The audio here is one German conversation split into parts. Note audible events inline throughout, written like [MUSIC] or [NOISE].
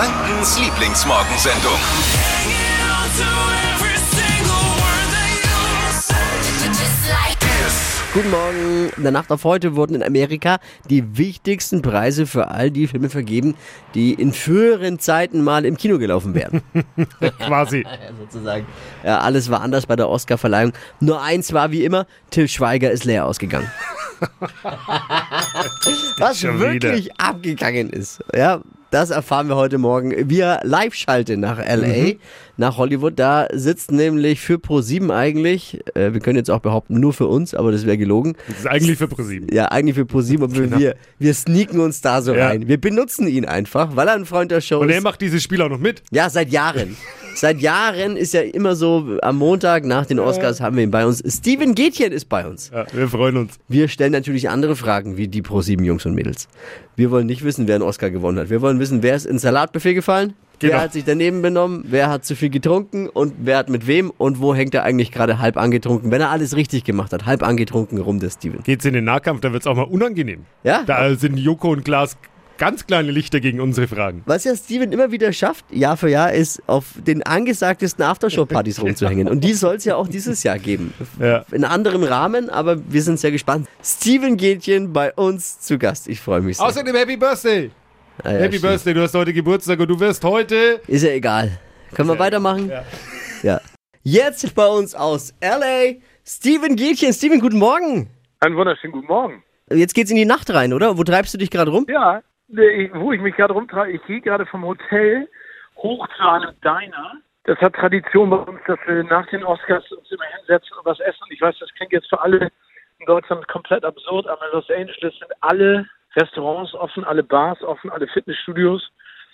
Frankens Lieblingsmorgensendung. Guten Morgen. In der Nacht auf heute wurden in Amerika die wichtigsten Preise für all die Filme vergeben, die in früheren Zeiten mal im Kino gelaufen wären. [LAUGHS] Quasi. [LAUGHS] ja, sozusagen. Ja, alles war anders bei der Oscarverleihung. Nur eins war wie immer, Till Schweiger ist leer ausgegangen. [LAUGHS] Was Schon wirklich abgegangen ist. Ja, das erfahren wir heute Morgen via Live-Schalte nach LA, nach Hollywood. Da sitzt nämlich für Pro7 eigentlich, äh, wir können jetzt auch behaupten, nur für uns, aber das wäre gelogen. Das ist eigentlich für ProSieben. Ja, eigentlich für ProSieben, aber wir, wir sneaken uns da so Ja. rein. Wir benutzen ihn einfach, weil er ein Freund der Show Und ist. er macht dieses Spiel auch noch mit. Ja, seit Jahren. [LAUGHS] Seit Jahren ist ja immer so, am Montag nach den Oscars haben wir ihn bei uns. Steven Gätchen ist bei uns. Ja, wir freuen uns. Wir stellen natürlich andere Fragen wie die Pro7 Jungs und Mädels. Wir wollen nicht wissen, wer einen Oscar gewonnen hat. Wir wollen wissen, wer ist ins Salatbuffet gefallen? Genau. Wer hat sich daneben benommen? Wer hat zu viel getrunken? Und wer hat mit wem? Und wo hängt er eigentlich gerade halb angetrunken? Wenn er alles richtig gemacht hat, halb angetrunken rum, der Steven. Geht's in den Nahkampf, da wird's auch mal unangenehm. Ja? Da sind Joko und Klaas ganz kleine Lichter gegen unsere Fragen. Was ja Steven immer wieder schafft, Jahr für Jahr, ist auf den angesagtesten Aftershow-Partys [LAUGHS] rumzuhängen. Und die soll es ja auch dieses Jahr geben. Ja. In anderem Rahmen, aber wir sind sehr gespannt. Steven Gätchen bei uns zu Gast. Ich freue mich sehr. Außerdem Happy Birthday. Ah, ja, Happy stimmt. Birthday, du hast heute Geburtstag und du wirst heute. Ist ja egal. Können wir weitermachen? Ja. ja. Jetzt bei uns aus LA, Steven Gätchen. Steven, guten Morgen. Einen wunderschönen guten Morgen. Jetzt geht's in die Nacht rein, oder? Wo treibst du dich gerade rum? Ja, wo ich mich gerade rumtrage, ich gehe gerade vom Hotel hoch zu einem Diner. Das hat Tradition bei uns, dass wir nach den Oscars uns immer hinsetzen und was essen. Ich weiß, das klingt jetzt für alle in Deutschland komplett absurd, aber in Los Angeles sind alle Restaurants offen, alle Bars offen, alle Fitnessstudios.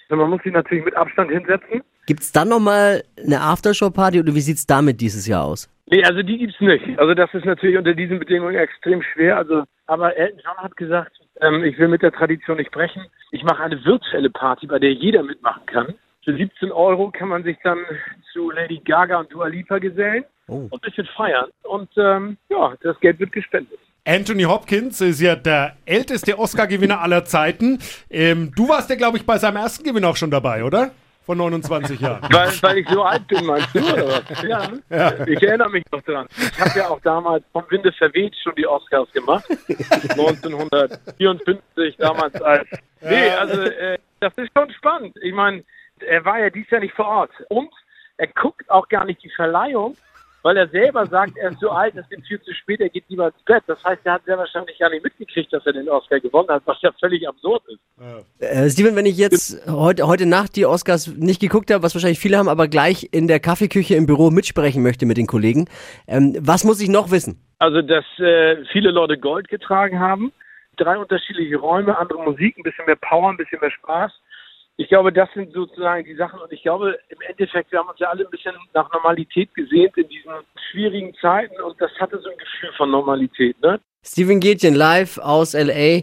Man muss sich natürlich mit Abstand hinsetzen. Gibt's dann nochmal eine Aftershow-Party oder wie sieht's damit dieses Jahr aus? Nee, also die gibt's nicht. Also das ist natürlich unter diesen Bedingungen extrem schwer. Also, aber Elton John hat gesagt, ähm, ich will mit der Tradition nicht brechen. Ich mache eine virtuelle Party, bei der jeder mitmachen kann. Für 17 Euro kann man sich dann zu Lady Gaga und Dua Lipa gesellen Oh. und ein bisschen feiern. Und ähm, ja, das Geld wird gespendet. Anthony Hopkins ist ja der älteste Oscar-Gewinner aller Zeiten. Ähm, du warst ja, glaube ich, bei seinem ersten Gewinn auch schon dabei, oder? Von 29 Jahren. [LAUGHS] Weil, weil ich so alt bin, meinst du? Oder was? Ja, ich erinnere mich noch dran. Ich habe ja auch damals vom Winde verweht schon die Oscars gemacht. [LAUGHS] 1954 damals als. Nee, also äh, das ist schon spannend. Ich meine, er war ja dies Jahr nicht vor Ort. Und er guckt auch gar nicht die Verleihung, weil er selber sagt, er ist so alt, es wird viel zu spät, er geht lieber ins Bett. Das heißt, er hat sehr wahrscheinlich gar nicht mitgekriegt, dass er den Oscar gewonnen hat, was ja völlig absurd ist. Äh, Steven, wenn ich jetzt heute, heute Nacht die Oscars nicht geguckt habe, was wahrscheinlich viele haben, aber gleich in der Kaffeeküche im Büro mitsprechen möchte mit den Kollegen, ähm, was muss ich noch wissen? Also, dass äh, viele Leute Gold getragen haben. Drei unterschiedliche Räume, andere Musik, ein bisschen mehr Power, ein bisschen mehr Spaß. Ich glaube, das sind sozusagen die Sachen. Und ich glaube, im Endeffekt, wir haben uns ja alle ein bisschen nach Normalität gesehnt in diesen schwierigen Zeiten. Und das hatte so ein Gefühl von Normalität. Ne? Steven Gätchen live aus LA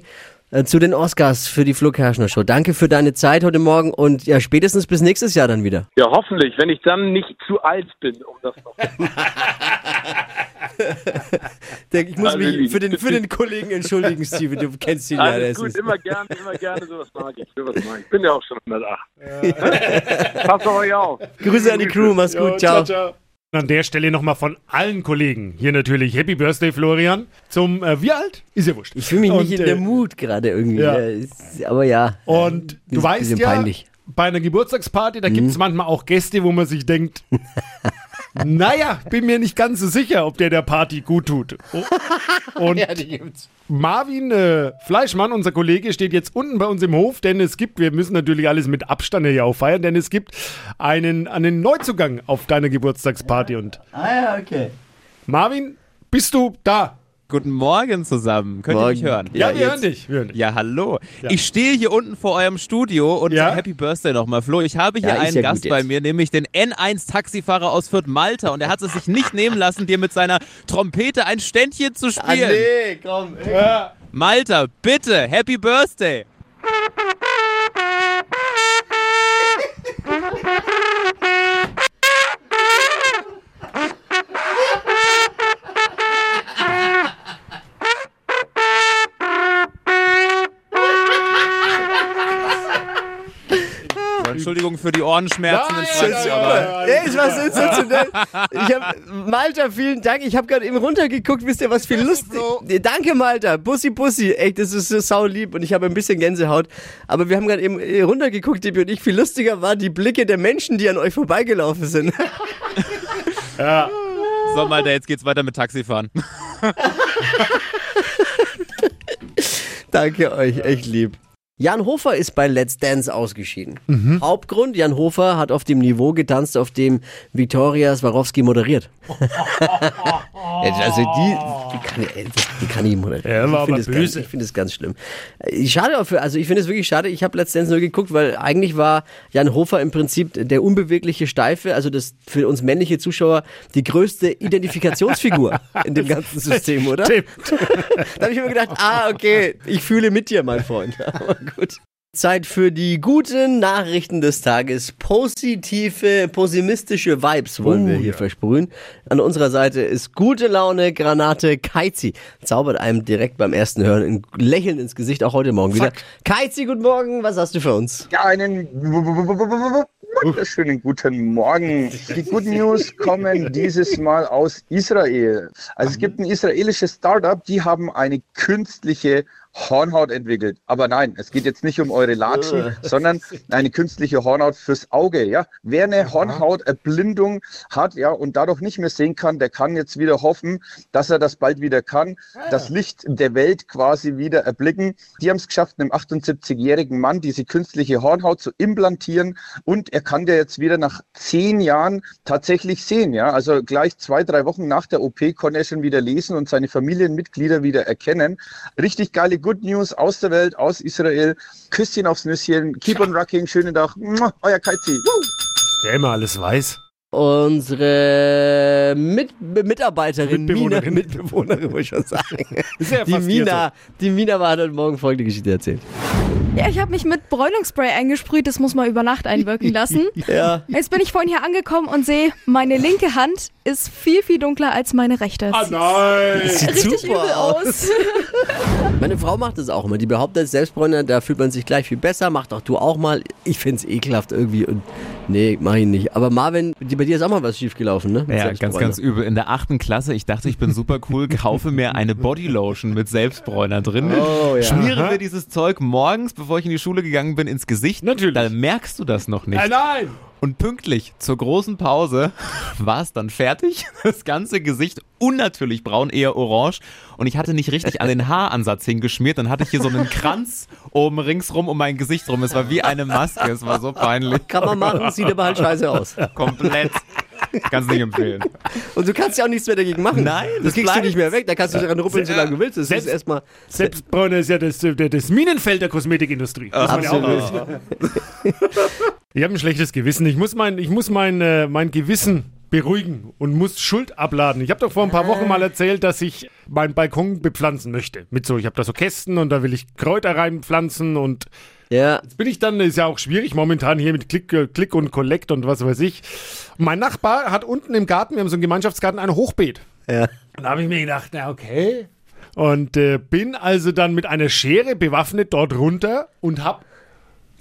äh, zu den Oscars für die Flo Kerschner Show. Danke für deine Zeit heute Morgen und ja, spätestens bis nächstes Jahr dann wieder. Ja, hoffentlich, wenn ich dann nicht zu alt bin, um das noch. [LAUGHS] [LAUGHS] Ich muss Also, mich für den, für den Kollegen entschuldigen, [LAUGHS] Steven. Du kennst ihn ja. der Alles ist- gut, immer gerne, immer gerne, sowas mag ich. Sowas mag ich. ich bin ja auch schon 108. [LAUGHS] Passt auf euch auf. Grüße an die Crew, mach's gut, ciao. An der Stelle nochmal von allen Kollegen hier natürlich Happy Birthday, Florian. Zum, äh, wie alt? Ist ja wurscht. Ich fühle mich Und, nicht in äh, der Mut gerade irgendwie. ja. Ja, ist- aber ja. Und du Ist ein weißt bisschen ja, peinlich. Mhm. bei einer Geburtstagsparty, da gibt es manchmal auch Gäste, wo man sich denkt, naja, bin mir nicht ganz so sicher, ob der der Party gut tut. Oh. [LAUGHS] Und die gibt's. Marvin äh, Fleischmann, unser Kollege, steht jetzt unten bei uns im Hof, denn es gibt, wir müssen natürlich alles mit Abstand hier auch feiern, denn es gibt einen, einen Neuzugang auf deiner Geburtstagsparty. Und Ah ja, okay. Marvin, bist du da? Guten Morgen zusammen. Könnt ihr mich Morgen. hören? Ja, Ja, wir hören dich. Wir hören dich. Ja, hallo. Ja. Ich stehe hier unten vor eurem Studio und Ja. Happy Birthday nochmal, Flo. Ich habe hier einen ja Gast bei mir, nämlich den N1-Taxifahrer aus Fürth Malta und er hat es sich nicht [LAUGHS] nehmen lassen, dir mit seiner Trompete ein Ständchen zu Ah, spielen. nee, komm. Malta, bitte, Happy Birthday. Entschuldigung für die Ohrenschmerzen. Nein, nein. Ey, es war sensationell. Ich hab, Malta, vielen Dank. Ich habe gerade eben runtergeguckt. Wisst ihr, was viel lustig... Bro. Danke, Malta. Bussi, Bussi. Echt, das ist so saulieb und ich habe ein bisschen Gänsehaut. Aber wir haben gerade eben äh, runtergeguckt, Dippi und ich. Viel lustiger war die Blicke der Menschen, die an euch vorbeigelaufen sind. [LAUGHS] So, Malta, jetzt geht's weiter mit Taxifahren. Danke euch, echt lieb. Jan Hofer ist bei Let's Dance ausgeschieden. Hauptgrund, Jan Hofer hat auf dem Niveau getanzt, auf dem Viktoria Swarovski moderiert. [LAUGHS] also die, die kann, das- die kann ich moderieren. Er war ich finde es es ganz schlimm. Äh, Schade auch für, also ich finde es wirklich schade. Ich habe Let's Dance nur geguckt, weil eigentlich war Jan Hofer im Prinzip der unbewegliche Steife, also das für uns männliche Zuschauer die größte Identifikationsfigur [LAUGHS] in dem ganzen System, oder? [LAUGHS] Da habe ich mir gedacht, ah, okay, ich fühle mit dir, mein Freund. Gut. Zeit für die guten Nachrichten des Tages. Positive, pessimistische Vibes wollen wir hier versprühen. An unserer Seite ist gute Laune Granate Keizi. Zaubert einem direkt beim ersten Hören ein Lächeln ins Gesicht, auch heute Morgen wieder. Keizi, guten Morgen, was hast du für uns? Ja, einen wunderschönen guten Morgen. Die Good News kommen dieses Mal aus Israel. Also es gibt ein israelisches Startup, die haben eine künstliche Hornhaut entwickelt. Aber nein, es geht jetzt nicht um eure Latschen, sondern eine künstliche Hornhaut fürs Auge. Ja, wer eine Hornhauterblindung hat, ja, und dadurch nicht mehr sehen kann, der kann jetzt wieder hoffen, dass er das bald wieder kann, das Licht der Welt quasi wieder erblicken. Die haben es geschafft, einem 78-jährigen Mann diese künstliche Hornhaut zu implantieren und er kann ja jetzt wieder nach zehn Jahren tatsächlich sehen. Ja, also gleich zwei, drei Wochen nach der OP konnte er schon wieder lesen und seine Familienmitglieder wieder erkennen. Richtig geile Good News aus der Welt, aus Israel. Küsschen aufs Nüsschen, keep on rocking, schönen Tag, euer Kaizi. Der immer alles weiß. Unsere Mit Mitarbeiterin, Mitbewohnerin. Mina, Mitbewohnerin, muss ich schon sagen. [LAUGHS] Ja Die Mina, die Mina war hat heute Morgen folgende Geschichte erzählt. Ja, ich habe mich mit Bräunungsspray eingesprüht, das muss man über Nacht einwirken [LAUGHS] lassen. Ja. Jetzt bin ich vorhin hier angekommen und sehe, meine linke Hand ist viel, viel dunkler als meine rechte. so. Ah, nein. Sieht Richtig super übel aus. aus. [LAUGHS] Meine Frau macht das auch immer. Die behauptet, Selbstbräuner, da fühlt man sich gleich viel besser. Mach doch du auch mal. Ich find's ekelhaft irgendwie und nee, mach ich nicht. Aber Marvin, die- bei dir ist auch mal was schiefgelaufen, ne? Mit Ja, ganz, ganz übel. In der achten Klasse, ich dachte, ich bin super cool, kaufe mir eine Bodylotion mit Selbstbräuner drin, Oh, ja. schmiere mir dieses Zeug morgens, bevor ich in die Schule gegangen bin, ins Gesicht. Natürlich. Da merkst du das noch nicht. Nein, nein. Und pünktlich zur großen Pause [LAUGHS] war es dann fertig. Das ganze Gesicht unnatürlich braun, eher orange. Und ich hatte nicht richtig an den [LAUGHS] Haaransatz hingeschmiert. Dann hatte ich hier so einen Kranz oben ringsrum um mein Gesicht rum. Es war wie eine Maske. Es war so peinlich. Kann man machen, sieht aber halt scheiße aus. Komplett. Kannst nicht empfehlen. Und du kannst ja auch nichts mehr dagegen machen. Nein, das das kriegst du bleibt. nicht mehr weg. Da kannst du daran ruppeln, so lange du willst. Das ist Selbst- erstmal. Selbstbräuner ist ja das, das Minenfeld der Kosmetikindustrie. Auch Absolut. wissen. Ich habe ein schlechtes Gewissen. Ich muss mein, ich muss mein, äh, mein Gewissen beruhigen und muss Schuld abladen. Ich habe doch vor ein paar Wochen mal erzählt, dass ich meinen Balkon bepflanzen möchte. Mit so, ich habe da so Kästen und da will ich Kräuter reinpflanzen und Ja, Jetzt bin ich dann, ist ja auch schwierig momentan hier mit Klick, Klick und Collect und was weiß ich. Mein Nachbar hat unten im Garten, wir haben so einen Gemeinschaftsgarten, ein Hochbeet. ja. Und da habe ich mir gedacht, na okay. Und äh, bin also dann mit einer Schere bewaffnet dort runter und habe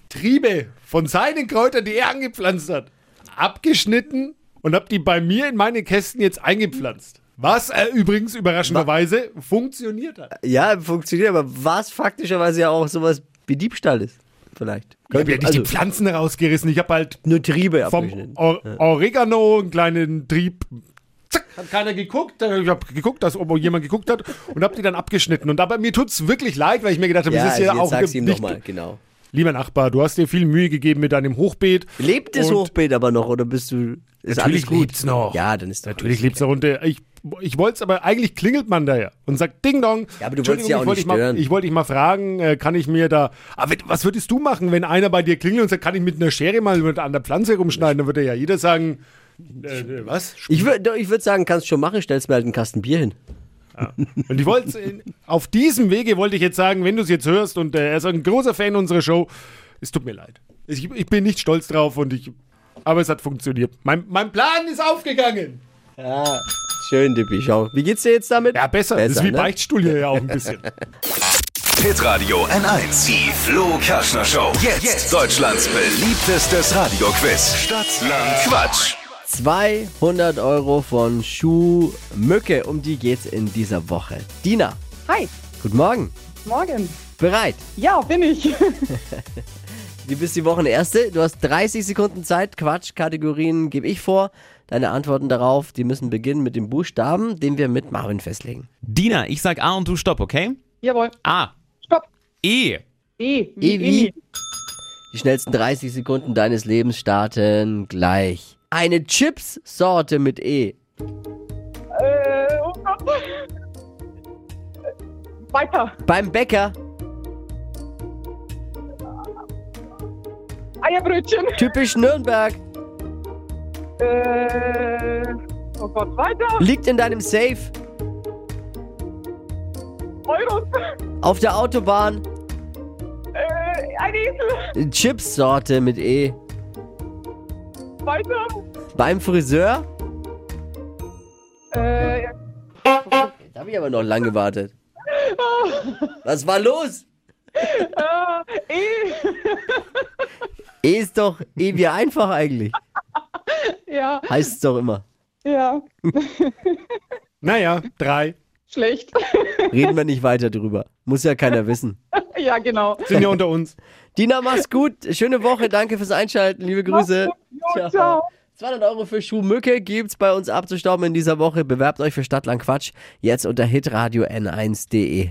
Triebe von seinen Kräutern, die er angepflanzt hat, abgeschnitten und habe die bei mir in meine Kästen jetzt eingepflanzt. Was äh, übrigens überraschenderweise funktioniert hat. Ja, funktioniert, aber was faktischerweise ja auch sowas wie Diebstahl ist. Vielleicht. Ich habe ja nicht Also, die Pflanzen rausgerissen, ich habe halt nur Triebe vom. Or Oregano einen kleinen Trieb. Zack, hat keiner geguckt. Ich habe geguckt, dass, ob jemand geguckt hat und habe die dann abgeschnitten. Und aber mir tut's wirklich leid, weil ich mir gedacht habe, Ja, das ist also ja jetzt auch sag's ihm nicht, nochmal, genau. Lieber Nachbar, du hast dir viel Mühe gegeben mit deinem Hochbeet. Lebt das Hochbeet aber noch oder bist du. Ist Natürlich alles gut? lebt's noch. Ja, dann ist doch Natürlich lebt's noch und äh, ich, ich wollte es, aber eigentlich klingelt man da ja und sagt Ding Dong. Ja, aber du wolltest ja auch ich wollte nicht dich mal, stören. Ich wollte dich mal fragen, äh, kann ich mir da. Aber was würdest du machen, wenn einer bei dir klingelt und sagt, kann ich mit einer Schere mal an der Pflanze rumschneiden? Dann würde ja jeder sagen, äh, äh, was? Ich würde ich würd sagen, kannst schon machen, stellst mir halt einen Kasten Bier hin. Und ich wollte auf diesem Wege wollte ich jetzt sagen, wenn du es jetzt hörst und äh, er ist ein großer Fan unserer Show, es tut mir leid. Ich, ich bin nicht stolz drauf und ich. Aber es hat funktioniert. Mein, mein Plan ist aufgegangen. Schön, Dippi, schau. Wie geht's dir jetzt damit? Ja, besser. das ist wie ne? Beichtstuhl hier ja auch ein bisschen. [LAUGHS] Hitradio N1. Die Flo Kaschner Show. Jetzt, Deutschlands beliebtestes Radioquiz. Stadt, Land, Quatsch. 200 Euro von Schuhmücke. Um die geht's in dieser Woche. Dina, Hi, guten Morgen. morgen. Bereit? Ja, bin ich. [LAUGHS] Du bist die Wochenerste. Du hast 30 Sekunden Zeit. Quatschkategorien gebe ich vor. Deine Antworten darauf, die müssen beginnen mit dem Buchstaben, den wir mit Marvin festlegen. Dina, ich sag A und du stopp, okay? Jawohl. A. Stopp. E. E. E wie? Die schnellsten 30 Sekunden deines Lebens starten gleich. Eine Chips-Sorte mit E. Äh, oh Gott. Weiter. Beim Bäcker. Eierbrötchen. Typisch Nürnberg. Äh, oh Gott, weiter. Liegt in deinem Safe. Euros. Auf der Autobahn. Äh, ein Esel. Chips-Sorte mit E. Weiter. Beim Friseur. Äh, Jetzt habe ich aber noch lange gewartet. [LAUGHS] Was war los? äh, E. E ist doch E wie einfach eigentlich. Ja, Heißt es doch immer. ja. [LAUGHS] Naja, drei. Schlecht. Reden wir nicht weiter drüber. Muss ja keiner wissen. [LAUGHS] ja, genau. Sind ja unter uns. Dina, mach's gut. Schöne Woche. Danke fürs Einschalten. Liebe Grüße. Jo, ciao. 200 Euro für Schuhmücke gibt's bei uns abzustauben in dieser Woche. Bewerbt euch für Stadtland Quatsch jetzt unter hitradio n1.de.